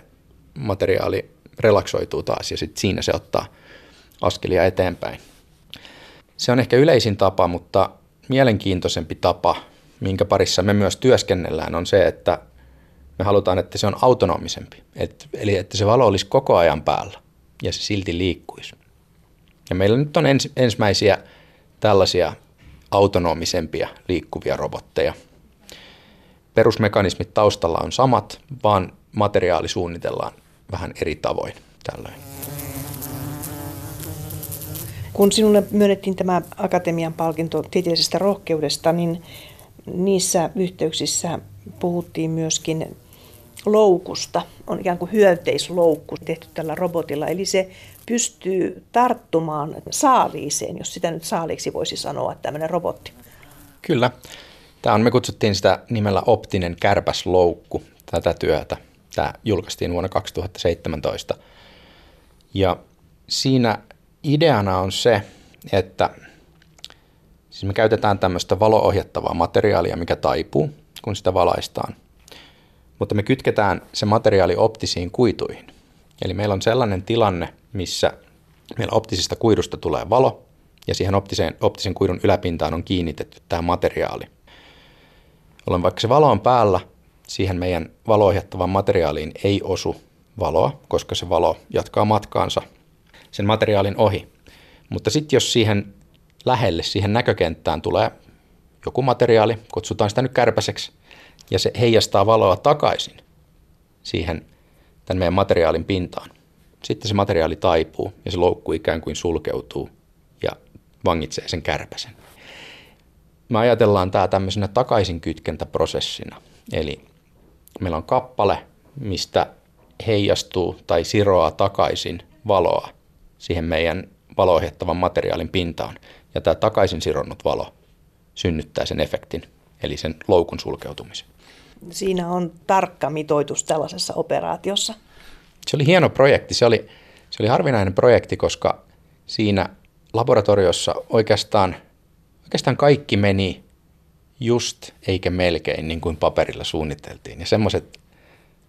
S2: materiaali relaksoituu taas ja sitten siinä se ottaa askelia eteenpäin. Se on ehkä yleisin tapa, mutta mielenkiintoisempi tapa, minkä parissa me myös työskennellään, on se, että me halutaan, että se on autonomisempi. Et, eli että se valo olisi koko ajan päällä ja se silti liikkuisi. Ja meillä nyt on ens, ensimmäisiä tällaisia autonomisempia liikkuvia robotteja. perusmekanismit taustalla on samat, vaan materiaali suunnitellaan vähän eri tavoin tällöin.
S3: Kun sinulle myönnettiin tämä akatemian palkinto tieteellisestä rohkeudesta, niin niissä yhteyksissä puhuttiin myöskin loukusta. On ikään kuin hyönteisloukku tehty tällä robotilla, eli se pystyy tarttumaan saaliiseen, jos sitä nyt saaliksi voisi sanoa, tämmöinen robotti.
S2: Kyllä. Tämä on, me kutsuttiin sitä nimellä optinen kärpäsloukku, tätä työtä. Tämä julkaistiin vuonna 2017. Ja siinä ideana on se, että siis me käytetään tämmöistä valoohjattavaa materiaalia, mikä taipuu, kun sitä valaistaan. Mutta me kytketään se materiaali optisiin kuituihin. Eli meillä on sellainen tilanne, missä meillä optisista kuidusta tulee valo, ja siihen optiseen, optisen kuidun yläpintaan on kiinnitetty tämä materiaali. Jolloin vaikka se valo on päällä, siihen meidän valoohjattavaan materiaaliin ei osu valoa, koska se valo jatkaa matkaansa sen materiaalin ohi. Mutta sitten jos siihen lähelle, siihen näkökenttään tulee joku materiaali, kutsutaan sitä nyt kärpäseksi, ja se heijastaa valoa takaisin siihen tämän meidän materiaalin pintaan. Sitten se materiaali taipuu ja se loukku ikään kuin sulkeutuu ja vangitsee sen kärpäsen. Me ajatellaan tämä tämmöisenä takaisinkytkentäprosessina. Eli meillä on kappale, mistä heijastuu tai siroaa takaisin valoa siihen meidän valoohjattavan materiaalin pintaan. Ja tämä takaisin sironnut valo synnyttää sen efektin, eli sen loukun sulkeutumisen.
S3: Siinä on tarkka mitoitus tällaisessa operaatiossa.
S2: Se oli hieno projekti. Se oli, se oli harvinainen projekti, koska siinä laboratoriossa oikeastaan, oikeastaan kaikki meni just eikä melkein niin kuin paperilla suunniteltiin. Ja semmoiset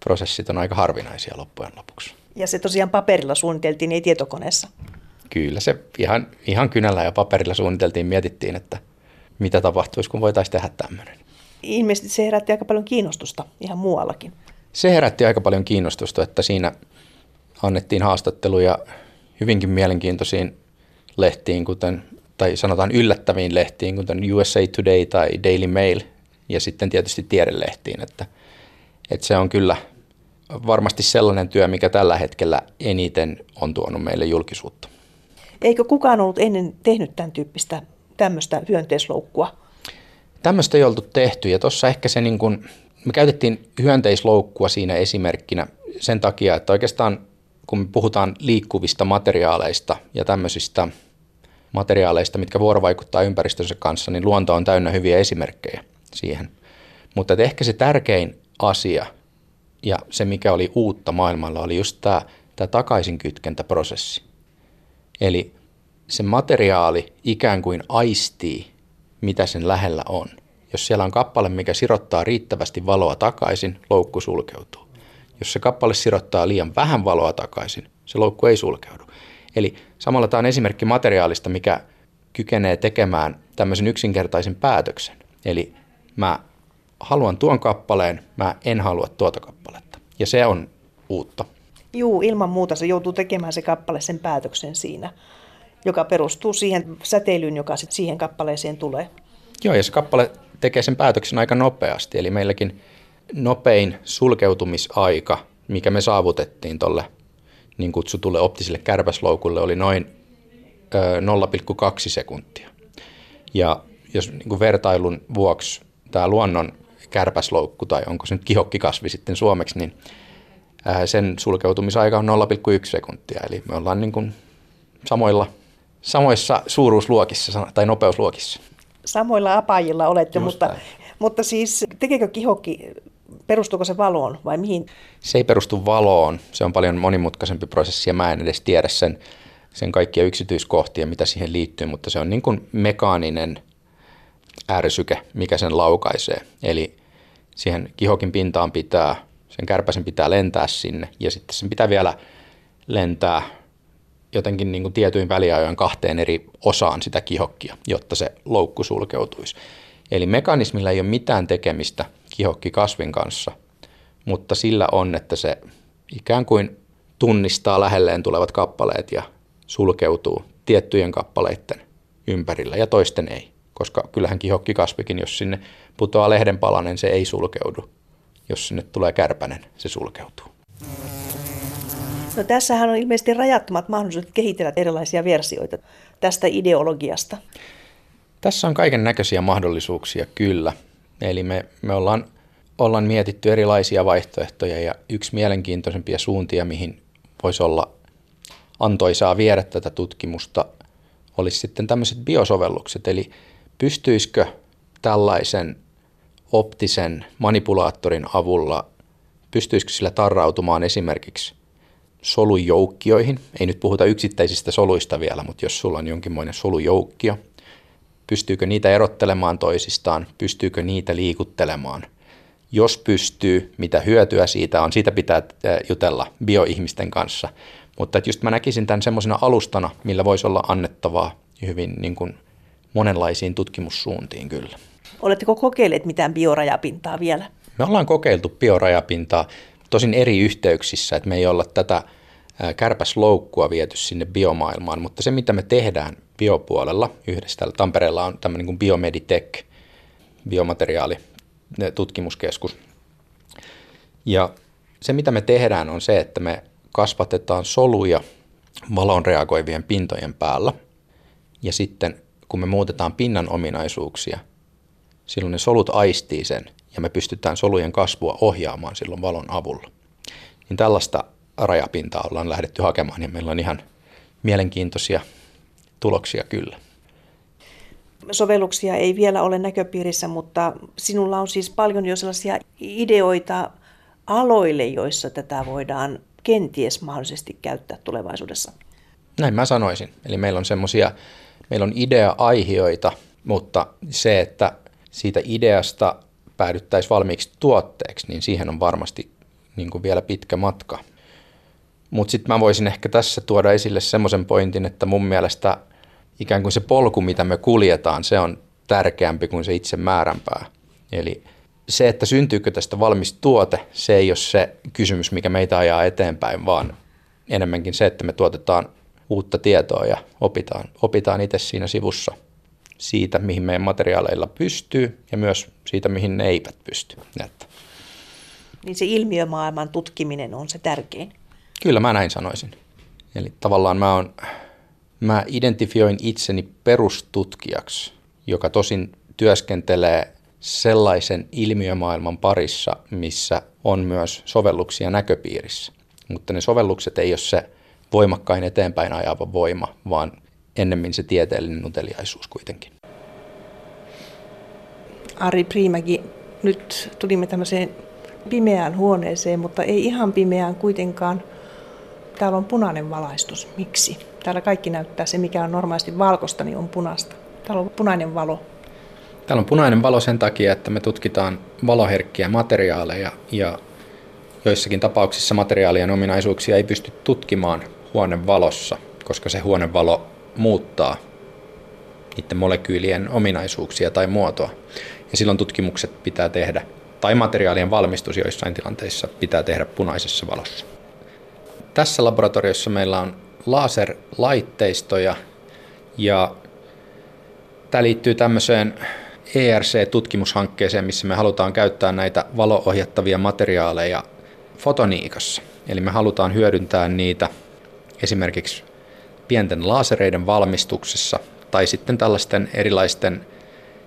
S2: prosessit on aika harvinaisia loppujen lopuksi.
S3: Ja se tosiaan paperilla suunniteltiin, ei tietokoneessa.
S2: Kyllä se ihan, ihan kynällä ja paperilla suunniteltiin, mietittiin, että mitä tapahtuisi, kun voitaisiin tehdä tämmöinen.
S3: Ilmeisesti se herätti aika paljon kiinnostusta ihan muuallakin.
S2: Se herätti aika paljon kiinnostusta, että siinä annettiin haastatteluja hyvinkin mielenkiintoisiin lehtiin, kuten, tai sanotaan yllättäviin lehtiin, kuten USA Today tai Daily Mail, ja sitten tietysti tiedelehtiin, että, että se on kyllä varmasti sellainen työ, mikä tällä hetkellä eniten on tuonut meille julkisuutta.
S3: Eikö kukaan ollut ennen tehnyt tämän tyyppistä tämmöistä hyönteisloukkua?
S2: Tämmöistä ei oltu tehty ja tuossa ehkä se niin kuin, me käytettiin hyönteisloukkua siinä esimerkkinä sen takia, että oikeastaan kun me puhutaan liikkuvista materiaaleista ja tämmöisistä materiaaleista, mitkä vuorovaikuttaa ympäristönsä kanssa, niin luonto on täynnä hyviä esimerkkejä siihen. Mutta ehkä se tärkein asia ja se, mikä oli uutta maailmalla, oli just tämä, tämä takaisinkytkentäprosessi. Eli se materiaali ikään kuin aistii, mitä sen lähellä on. Jos siellä on kappale, mikä sirottaa riittävästi valoa takaisin, loukku sulkeutuu. Jos se kappale sirottaa liian vähän valoa takaisin, se loukku ei sulkeudu. Eli samalla tämä on esimerkki materiaalista, mikä kykenee tekemään tämmöisen yksinkertaisen päätöksen. Eli mä haluan tuon kappaleen, mä en halua tuota kappaletta. Ja se on uutta.
S3: Juu, ilman muuta se joutuu tekemään se kappale sen päätöksen siinä, joka perustuu siihen säteilyyn, joka sitten siihen kappaleeseen tulee.
S2: Joo, ja se kappale tekee sen päätöksen aika nopeasti. Eli meilläkin nopein sulkeutumisaika, mikä me saavutettiin tuolle niin kutsutulle optiselle kärpäsloukulle, oli noin 0,2 sekuntia. Ja jos niin kuin vertailun vuoksi tämä luonnon kärpäsloukku, tai onko se nyt kihokkikasvi sitten suomeksi, niin sen sulkeutumisaika on 0,1 sekuntia. Eli me ollaan niin kuin samoilla, samoissa suuruusluokissa tai nopeusluokissa.
S3: Samoilla apajilla olette, mutta, mutta siis tekeekö kihokki Perustuuko se valoon vai mihin?
S2: Se ei perustu valoon. Se on paljon monimutkaisempi prosessi ja mä en edes tiedä sen, sen kaikkia yksityiskohtia, mitä siihen liittyy, mutta se on niin kuin mekaaninen ärsyke, mikä sen laukaisee. Eli siihen kihokin pintaan pitää, sen kärpäsen pitää lentää sinne ja sitten sen pitää vielä lentää jotenkin niin kuin tietyin väliajoin kahteen eri osaan sitä kihokkia, jotta se loukku sulkeutuisi. Eli mekanismilla ei ole mitään tekemistä kihokki kasvin kanssa, mutta sillä on, että se ikään kuin tunnistaa lähelleen tulevat kappaleet ja sulkeutuu tiettyjen kappaleiden ympärillä ja toisten ei. koska kyllähän kihokkikasvikin, jos sinne putoaa lehdenpalanen, se ei sulkeudu. Jos sinne tulee kärpänen, se sulkeutuu.
S3: No tässähän on ilmeisesti rajattomat mahdollisuudet kehitellä erilaisia versioita tästä ideologiasta.
S2: Tässä on kaiken näköisiä mahdollisuuksia kyllä. Eli me, me ollaan, ollaan mietitty erilaisia vaihtoehtoja ja yksi mielenkiintoisempia suuntia, mihin voisi olla antoisaa viedä tätä tutkimusta, olisi sitten tämmöiset biosovellukset. Eli pystyisikö tällaisen optisen manipulaattorin avulla, pystyisikö sillä tarrautumaan esimerkiksi solujoukkioihin. Ei nyt puhuta yksittäisistä soluista vielä, mutta jos sulla on jonkinmoinen solujoukkio, pystyykö niitä erottelemaan toisistaan, pystyykö niitä liikuttelemaan. Jos pystyy, mitä hyötyä siitä on, siitä pitää jutella bioihmisten kanssa. Mutta just mä näkisin tämän semmoisena alustana, millä voisi olla annettavaa hyvin niin kuin monenlaisiin tutkimussuuntiin kyllä.
S3: Oletteko kokeilleet mitään biorajapintaa vielä?
S2: Me ollaan kokeiltu biorajapintaa tosin eri yhteyksissä, että me ei olla tätä kärpäsloukkua viety sinne biomaailmaan, mutta se mitä me tehdään biopuolella yhdessä täällä Tampereella on tämmöinen kuin Biomeditech, biomateriaali tutkimuskeskus. Ja se mitä me tehdään on se, että me kasvatetaan soluja valon reagoivien pintojen päällä ja sitten kun me muutetaan pinnan ominaisuuksia, silloin ne solut aistii sen ja me pystytään solujen kasvua ohjaamaan silloin valon avulla. Niin tällaista rajapintaa ollaan lähdetty hakemaan ja meillä on ihan mielenkiintoisia tuloksia kyllä.
S3: Sovelluksia ei vielä ole näköpiirissä, mutta sinulla on siis paljon jo sellaisia ideoita aloille, joissa tätä voidaan kenties mahdollisesti käyttää tulevaisuudessa.
S2: Näin mä sanoisin. Eli meillä on semmoisia, meillä on idea-aihioita, mutta se, että siitä ideasta päädyttäisiin valmiiksi tuotteeksi, niin siihen on varmasti niin kuin vielä pitkä matka. Mutta sitten mä voisin ehkä tässä tuoda esille semmoisen pointin, että mun mielestä ikään kuin se polku, mitä me kuljetaan, se on tärkeämpi kuin se itse määränpää. Eli se, että syntyykö tästä valmis tuote, se ei ole se kysymys, mikä meitä ajaa eteenpäin, vaan enemmänkin se, että me tuotetaan uutta tietoa ja opitaan, opitaan itse siinä sivussa siitä, mihin meidän materiaaleilla pystyy ja myös siitä, mihin ne eivät pysty. Että.
S3: Niin se ilmiömaailman tutkiminen on se tärkein.
S2: Kyllä mä näin sanoisin. Eli tavallaan mä, on, mä identifioin itseni perustutkijaksi, joka tosin työskentelee sellaisen ilmiömaailman parissa, missä on myös sovelluksia näköpiirissä. Mutta ne sovellukset ei ole se voimakkain eteenpäin ajava voima, vaan ennemmin se tieteellinen uteliaisuus kuitenkin.
S3: Ari Priimäki, nyt tulimme tämmöiseen pimeään huoneeseen, mutta ei ihan pimeään kuitenkaan. Täällä on punainen valaistus. Miksi? Täällä kaikki näyttää se, mikä on normaalisti valkoista, niin on punaista. Täällä on punainen valo.
S2: Täällä on punainen valo sen takia, että me tutkitaan valoherkkiä materiaaleja ja joissakin tapauksissa materiaalien ominaisuuksia ei pysty tutkimaan huonevalossa, koska se huonevalo muuttaa niiden molekyylien ominaisuuksia tai muotoa. Ja silloin tutkimukset pitää tehdä, tai materiaalien valmistus joissain tilanteissa pitää tehdä punaisessa valossa. Tässä laboratoriossa meillä on laserlaitteistoja ja tämä liittyy tämmöiseen ERC-tutkimushankkeeseen, missä me halutaan käyttää näitä valoohjattavia materiaaleja fotoniikassa. Eli me halutaan hyödyntää niitä esimerkiksi pienten lasereiden valmistuksessa tai sitten tällaisten erilaisten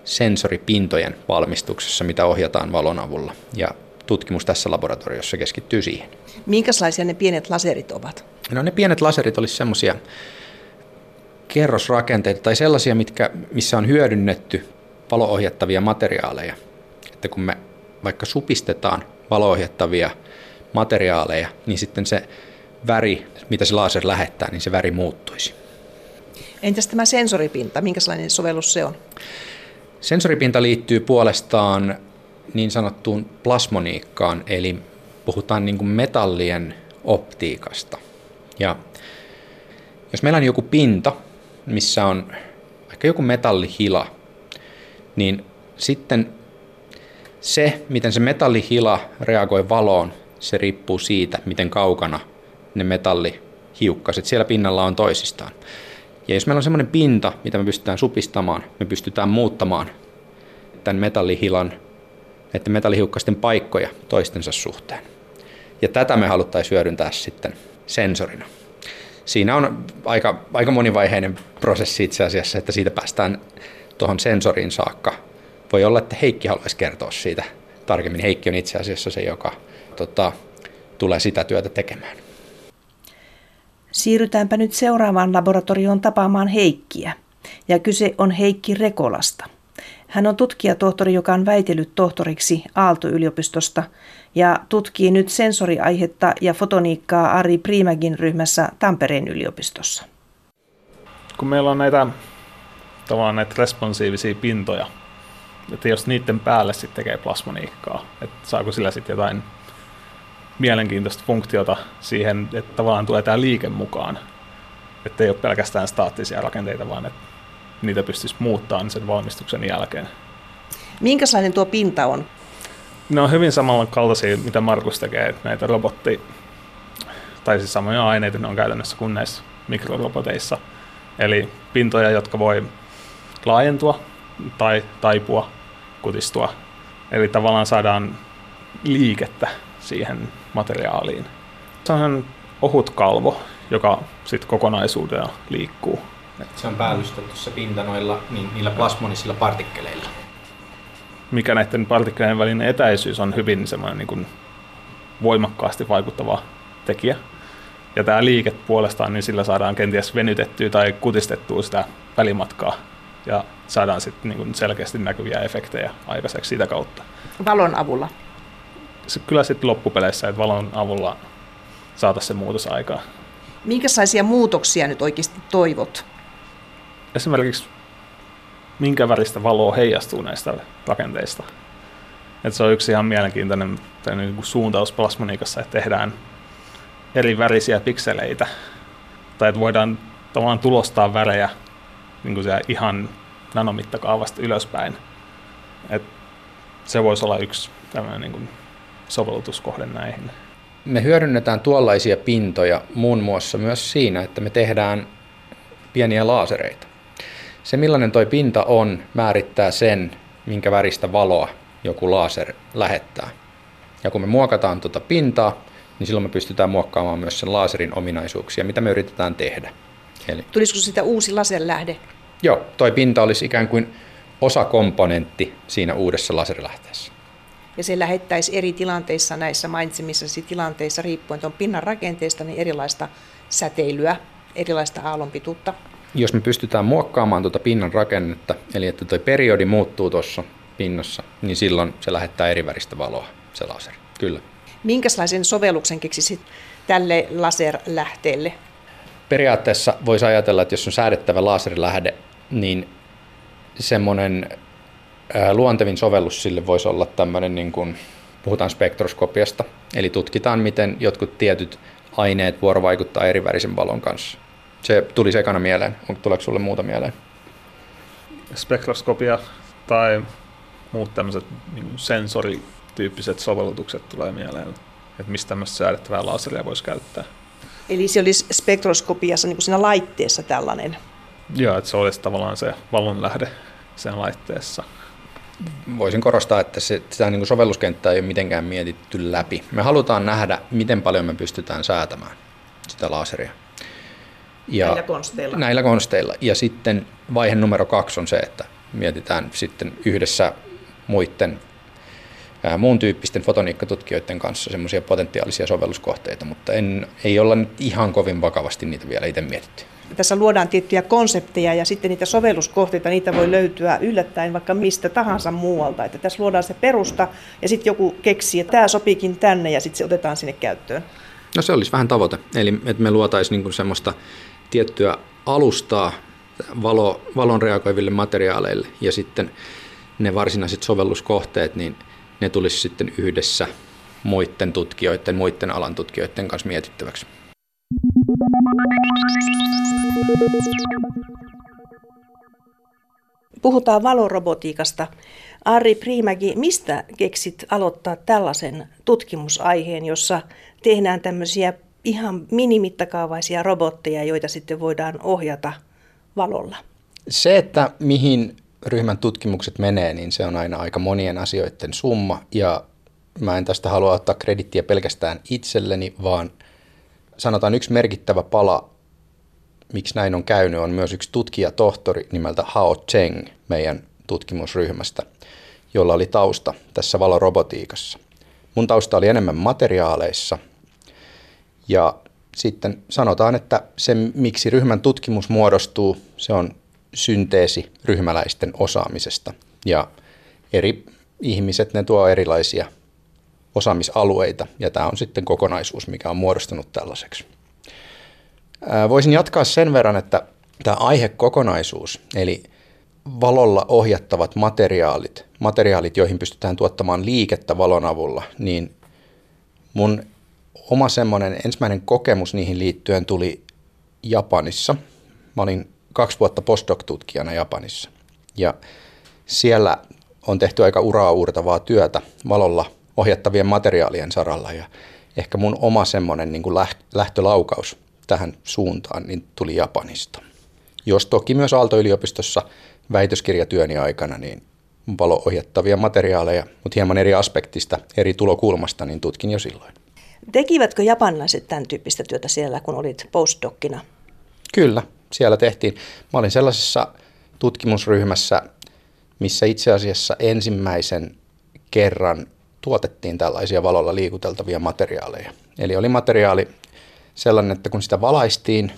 S2: sensoripintojen valmistuksessa, mitä ohjataan valon avulla. Ja tutkimus tässä laboratoriossa keskittyy siihen.
S3: Minkälaisia ne pienet laserit ovat?
S2: No ne pienet laserit olisivat semmoisia kerrosrakenteita tai sellaisia, mitkä, missä on hyödynnetty valoohjattavia materiaaleja. Että kun me vaikka supistetaan valoohjattavia materiaaleja, niin sitten se väri, mitä se laser lähettää, niin se väri muuttuisi.
S3: Entäs tämä sensoripinta, minkälainen sovellus se on?
S2: Sensoripinta liittyy puolestaan niin sanottuun plasmoniikkaan, eli puhutaan niin kuin metallien optiikasta. Ja jos meillä on joku pinta, missä on vaikka joku metallihila, niin sitten se, miten se metallihila reagoi valoon, se riippuu siitä, miten kaukana ne metallihiukkaset siellä pinnalla on toisistaan. Ja jos meillä on semmoinen pinta, mitä me pystytään supistamaan, me pystytään muuttamaan tämän metallihilan, että metallihiukkasten paikkoja toistensa suhteen. Ja tätä me haluttaisiin hyödyntää sitten sensorina. Siinä on aika, aika monivaiheinen prosessi itse asiassa, että siitä päästään tuohon sensoriin saakka. Voi olla, että Heikki haluaisi kertoa siitä tarkemmin. Heikki on itse asiassa se, joka tota, tulee sitä työtä tekemään.
S3: Siirrytäänpä nyt seuraavaan laboratorioon tapaamaan Heikkiä. Ja kyse on Heikki Rekolasta. Hän on tutkijatohtori, joka on väitellyt tohtoriksi Aalto-yliopistosta ja tutkii nyt sensoriaihetta ja fotoniikkaa Ari Primägin ryhmässä Tampereen yliopistossa.
S4: Kun meillä on näitä, tavallaan näitä responsiivisia pintoja, että jos niiden päälle sitten tekee plasmoniikkaa, että saako sillä sitten jotain mielenkiintoista funktiota siihen, että tavallaan tulee tämä liike mukaan. Että ei ole pelkästään staattisia rakenteita, vaan että niitä pystyisi muuttamaan sen valmistuksen jälkeen.
S3: Minkälainen tuo pinta on?
S4: Ne on hyvin samankaltaisia, mitä Markus tekee, näitä robotti, tai siis samoja aineita ne on käytännössä kuin näissä mikroroboteissa. Eli pintoja, jotka voi laajentua tai taipua, kutistua. Eli tavallaan saadaan liikettä siihen materiaaliin. Se on ohut kalvo, joka sitten kokonaisuudella liikkuu.
S2: Se on päällystetty se pinta noilla, niin, niillä plasmonisilla partikkeleilla.
S4: Mikä näiden partikkeleiden välinen etäisyys on hyvin semmoinen niin kuin voimakkaasti vaikuttava tekijä. Ja tämä liike puolestaan, niin sillä saadaan kenties venytettyä tai kutistettua sitä välimatkaa ja saadaan sitten niin selkeästi näkyviä efektejä aikaiseksi sitä kautta.
S3: Valon avulla?
S4: Se, kyllä sitten loppupeleissä, että valon avulla saataisiin se muutos aikaa.
S3: Minkälaisia muutoksia nyt oikeasti toivot?
S4: Esimerkiksi minkä väristä valoa heijastuu näistä rakenteista. Et se on yksi ihan mielenkiintoinen niin kuin suuntaus plasmoniikassa, että tehdään eri värisiä pikseleitä. Tai että voidaan tavallaan tulostaa värejä niin kuin ihan nanomittakaavasta ylöspäin. Et se voisi olla yksi tämmöinen niin kuin sovellutuskohde näihin.
S2: Me hyödynnetään tuollaisia pintoja muun muassa myös siinä, että me tehdään pieniä laasereita. Se millainen toi pinta on, määrittää sen, minkä väristä valoa joku laser lähettää. Ja kun me muokataan tuota pintaa, niin silloin me pystytään muokkaamaan myös sen laserin ominaisuuksia, mitä me yritetään tehdä.
S3: Eli... Tulisiko sitä uusi laserlähde?
S2: Joo, toi pinta olisi ikään kuin osakomponentti siinä uudessa laserlähteessä.
S3: Ja se lähettäisi eri tilanteissa, näissä mainitsemissasi tilanteissa, riippuen tuon pinnan rakenteesta, niin erilaista säteilyä, erilaista aallonpituutta.
S2: Jos me pystytään muokkaamaan tuota pinnan rakennetta, eli että tuo periodi muuttuu tuossa pinnassa, niin silloin se lähettää eri väristä valoa, se laseri. Kyllä.
S3: Minkälaisen sovelluksen keksisit tälle laserlähteelle?
S2: Periaatteessa voisi ajatella, että jos on säädettävä laserilähde, niin semmoinen luontevin sovellus sille voisi olla tämmöinen, niin kuin, puhutaan spektroskopiasta, eli tutkitaan, miten jotkut tietyt aineet vuorovaikuttaa eri värisen valon kanssa. Se tuli sekana mieleen. Tuleeko sulle muuta mieleen?
S4: Spektroskopia tai muut tämmöiset niin sensorityyppiset sovellutukset tulee mieleen, että mistä tämmöistä säädettävää laseria voisi käyttää.
S3: Eli se olisi spektroskopiassa niin kuin siinä laitteessa tällainen?
S4: Joo, että se olisi tavallaan se valonlähde sen laitteessa.
S2: Voisin korostaa, että se, sitä niin kuin sovelluskenttää ei ole mitenkään mietitty läpi. Me halutaan nähdä, miten paljon me pystytään säätämään sitä laseria.
S3: Ja näillä konsteilla.
S2: Näillä konsteilla. Ja sitten vaihe numero kaksi on se, että mietitään sitten yhdessä muiden ää, muun tyyppisten fotoniikkatutkijoiden kanssa semmoisia potentiaalisia sovelluskohteita, mutta en, ei olla nyt ihan kovin vakavasti niitä vielä itse mietitty.
S3: Tässä luodaan tiettyjä konsepteja ja sitten niitä sovelluskohteita, niitä voi löytyä yllättäen vaikka mistä tahansa muualta. Että tässä luodaan se perusta ja sitten joku keksii, että tämä sopiikin tänne ja sitten se otetaan sinne käyttöön.
S2: No se olisi vähän tavoite, eli että me luotaisiin niin semmoista tiettyä alustaa valo, valon reagoiville materiaaleille ja sitten ne varsinaiset sovelluskohteet, niin ne tulisi sitten yhdessä muiden tutkijoiden, muiden alan tutkijoiden kanssa mietittäväksi.
S3: Puhutaan valorobotiikasta. Ari Priimäki, mistä keksit aloittaa tällaisen tutkimusaiheen, jossa tehdään tämmöisiä ihan minimittakaavaisia robotteja, joita sitten voidaan ohjata valolla?
S2: Se, että mihin ryhmän tutkimukset menee, niin se on aina aika monien asioiden summa ja mä en tästä halua ottaa kredittiä pelkästään itselleni, vaan sanotaan yksi merkittävä pala, miksi näin on käynyt, on myös yksi tutkijatohtori nimeltä Hao Cheng meidän tutkimusryhmästä, jolla oli tausta tässä valorobotiikassa. Mun tausta oli enemmän materiaaleissa ja sitten sanotaan, että se miksi ryhmän tutkimus muodostuu, se on synteesi ryhmäläisten osaamisesta ja eri ihmiset, ne tuo erilaisia osaamisalueita ja tämä on sitten kokonaisuus, mikä on muodostunut tällaiseksi. Voisin jatkaa sen verran, että tämä aihekokonaisuus, eli valolla ohjattavat materiaalit, materiaalit, joihin pystytään tuottamaan liikettä valon avulla, niin mun oma semmoinen ensimmäinen kokemus niihin liittyen tuli Japanissa. Mä olin kaksi vuotta postdoc-tutkijana Japanissa. Ja siellä on tehty aika uraa uurtavaa työtä valolla ohjattavien materiaalien saralla. Ja ehkä mun oma semmoinen niin lähtölaukaus tähän suuntaan niin tuli Japanista. Jos toki myös Aalto-yliopistossa väitöskirjatyöni aikana niin valo-ohjattavia materiaaleja, mutta hieman eri aspektista, eri tulokulmasta, niin tutkin jo silloin.
S3: Tekivätkö japanilaiset tämän tyyppistä työtä siellä, kun olit postdokkina?
S2: Kyllä, siellä tehtiin. Mä olin sellaisessa tutkimusryhmässä, missä itse asiassa ensimmäisen kerran tuotettiin tällaisia valolla liikuteltavia materiaaleja. Eli oli materiaali sellainen, että kun sitä valaistiin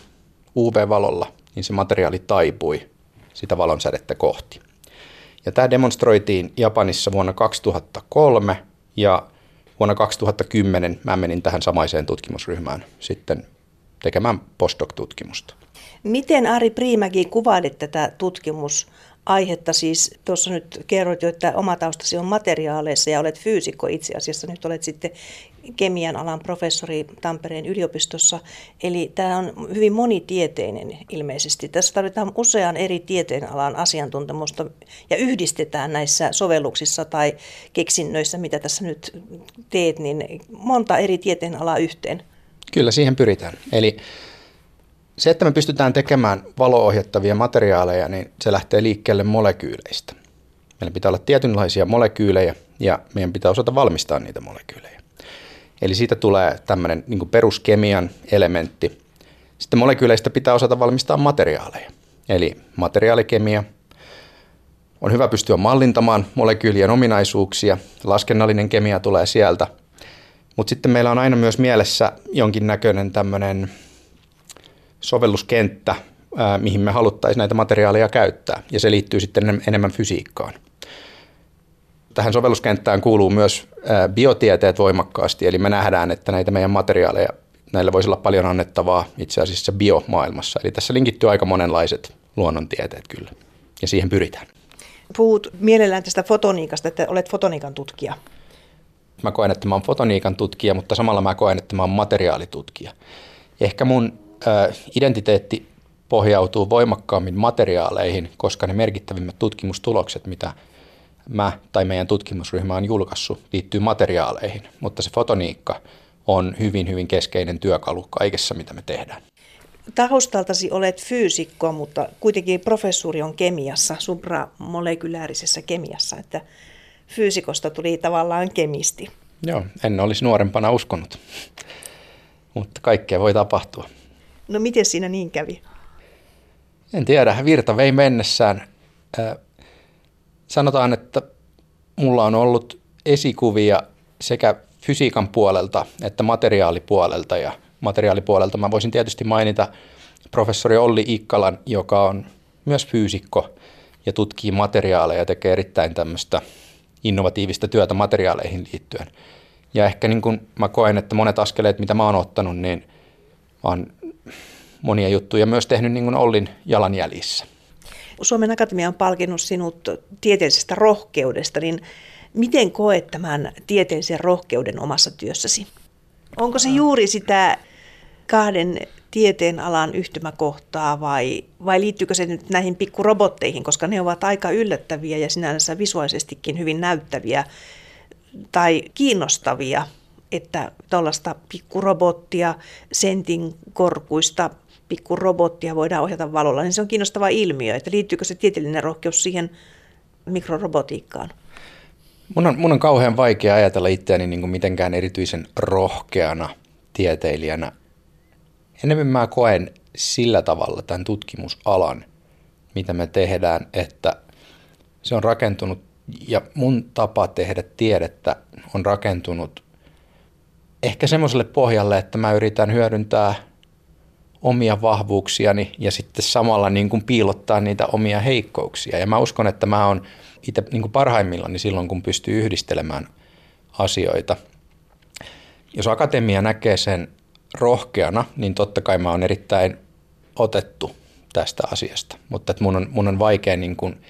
S2: UV-valolla, niin se materiaali taipui sitä valonsädettä kohti. Ja tämä demonstroitiin Japanissa vuonna 2003 ja vuonna 2010 mä menin tähän samaiseen tutkimusryhmään sitten tekemään postdoc-tutkimusta.
S3: Miten Ari Priimäki kuvailit tätä tutkimusaihetta? Siis tuossa nyt kerroit jo, että oma taustasi on materiaaleissa ja olet fyysikko itse asiassa. Nyt olet sitten kemian alan professori Tampereen yliopistossa. Eli tämä on hyvin monitieteinen ilmeisesti. Tässä tarvitaan usean eri tieteenalan asiantuntemusta ja yhdistetään näissä sovelluksissa tai keksinnöissä, mitä tässä nyt teet, niin monta eri tieteenalaa yhteen.
S2: Kyllä siihen pyritään. Eli se, että me pystytään tekemään valoohjattavia materiaaleja, niin se lähtee liikkeelle molekyyleistä. Meillä pitää olla tietynlaisia molekyylejä ja meidän pitää osata valmistaa niitä molekyylejä. Eli siitä tulee tämmöinen niin peruskemian elementti. Sitten molekyyleistä pitää osata valmistaa materiaaleja. Eli materiaalikemia. On hyvä pystyä mallintamaan molekyylien ominaisuuksia. Laskennallinen kemia tulee sieltä. Mutta sitten meillä on aina myös mielessä jonkinnäköinen tämmöinen sovelluskenttä, mihin me haluttaisiin näitä materiaaleja käyttää, ja se liittyy sitten enemmän fysiikkaan. Tähän sovelluskenttään kuuluu myös biotieteet voimakkaasti, eli me nähdään, että näitä meidän materiaaleja, näillä voisi olla paljon annettavaa itse asiassa biomaailmassa. Eli tässä linkittyy aika monenlaiset luonnontieteet kyllä, ja siihen pyritään.
S3: Puhut mielellään tästä fotoniikasta, että olet fotoniikan tutkija.
S2: Mä koen, että mä oon fotoniikan tutkija, mutta samalla mä koen, että mä oon materiaalitutkija. Ehkä mun identiteetti pohjautuu voimakkaammin materiaaleihin, koska ne merkittävimmät tutkimustulokset, mitä mä tai meidän tutkimusryhmä on julkaissut, liittyy materiaaleihin, mutta se fotoniikka on hyvin, hyvin keskeinen työkalu kaikessa, mitä me tehdään.
S3: Taustaltasi olet fyysikko, mutta kuitenkin professuuri on kemiassa, supramolekyläärisessä kemiassa, että fyysikosta tuli tavallaan kemisti.
S2: Joo, en olisi nuorempana uskonut, mutta kaikkea voi tapahtua.
S3: No miten siinä niin kävi?
S2: En tiedä, virta vei mennessään. Äh, sanotaan, että mulla on ollut esikuvia sekä fysiikan puolelta että materiaalipuolelta. Ja materiaalipuolelta mä voisin tietysti mainita professori Olli Ikkalan, joka on myös fyysikko ja tutkii materiaaleja ja tekee erittäin tämmöistä innovatiivista työtä materiaaleihin liittyen. Ja ehkä niin kuin mä koen, että monet askeleet, mitä mä oon ottanut, niin on monia juttuja myös tehnyt niin kuin Ollin jalanjäljissä.
S3: Suomen Akatemia on palkinnut sinut tieteellisestä rohkeudesta, niin miten koet tämän tieteellisen rohkeuden omassa työssäsi? Onko se juuri sitä kahden tieteen alan yhtymäkohtaa vai, vai liittyykö se nyt näihin pikkurobotteihin, koska ne ovat aika yllättäviä ja sinänsä visuaalisestikin hyvin näyttäviä tai kiinnostavia, että tuollaista pikkurobottia sentin korkuista pikku robottia voidaan ohjata valolla, niin se on kiinnostava ilmiö, että liittyykö se tieteellinen rohkeus siihen mikrorobotiikkaan?
S2: Mun on, mun on kauhean vaikea ajatella itseäni niin kuin mitenkään erityisen rohkeana tieteilijänä. Enemmän mä koen sillä tavalla tämän tutkimusalan, mitä me tehdään, että se on rakentunut ja mun tapa tehdä tiedettä on rakentunut ehkä semmoiselle pohjalle, että mä yritän hyödyntää omia vahvuuksiani ja sitten samalla niin kuin piilottaa niitä omia heikkouksia. Ja mä uskon, että mä oon itse niin kuin parhaimmillani silloin, kun pystyy yhdistelemään asioita. Jos akatemia näkee sen rohkeana, niin totta kai mä oon erittäin otettu tästä asiasta, mutta että mun, on, mun on vaikea niin kuin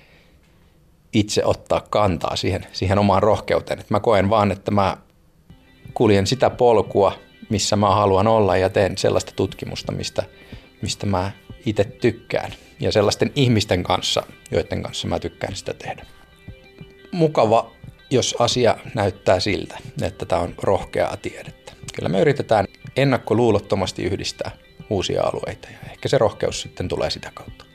S2: itse ottaa kantaa siihen, siihen omaan rohkeuteen. Et mä koen vaan, että mä kuljen sitä polkua, missä mä haluan olla ja teen sellaista tutkimusta, mistä, mistä mä itse tykkään ja sellaisten ihmisten kanssa, joiden kanssa mä tykkään sitä tehdä. Mukava, jos asia näyttää siltä, että tämä on rohkeaa tiedettä. Kyllä me yritetään ennakkoluulottomasti yhdistää uusia alueita ja ehkä se rohkeus sitten tulee sitä kautta.